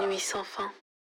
Nuit sans fin.